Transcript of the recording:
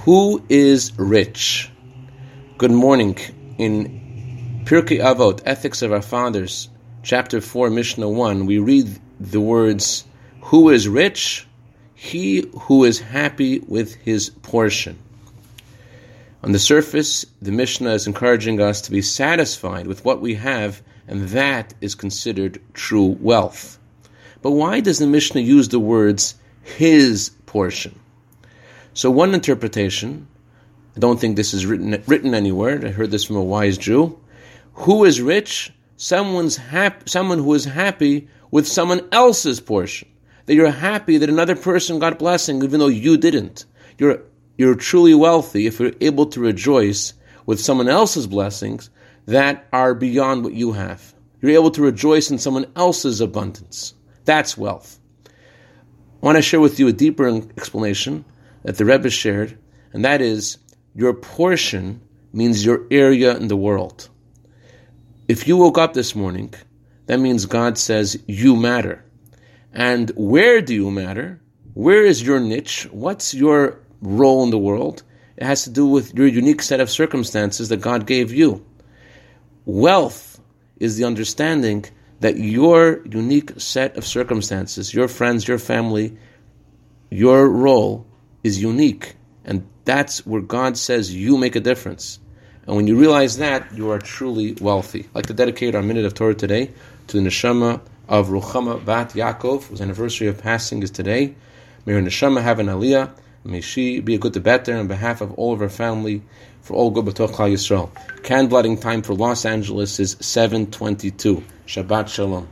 Who is rich? Good morning. In Pirkei Avot, Ethics of Our Fathers, chapter 4, Mishnah 1, we read the words, Who is rich? He who is happy with his portion. On the surface, the Mishnah is encouraging us to be satisfied with what we have, and that is considered true wealth. But why does the Mishnah use the words his portion? So one interpretation, I don't think this is written written anywhere. I heard this from a wise Jew. Who is rich? Someone's hap- someone who is happy with someone else's portion. That you're happy that another person got blessing even though you didn't. You're you're truly wealthy if you're able to rejoice with someone else's blessings that are beyond what you have. You're able to rejoice in someone else's abundance. That's wealth. I want to share with you a deeper explanation that the Rebbe shared, and that is your portion means your area in the world. If you woke up this morning, that means God says you matter. And where do you matter? Where is your niche? What's your role in the world? It has to do with your unique set of circumstances that God gave you. Wealth is the understanding that your unique set of circumstances, your friends, your family, your role is unique. And that's where God says you make a difference. And when you realize that, you are truly wealthy. I'd like to dedicate our minute of Torah today to the neshama of Ruchama Bat Yaakov, whose anniversary of passing is today. May her neshama have an aliyah. May she be a good better on behalf of all of her family, for all good b'toch Yisrael. Candlelighting time for Los Angeles is 722. Shabbat Shalom.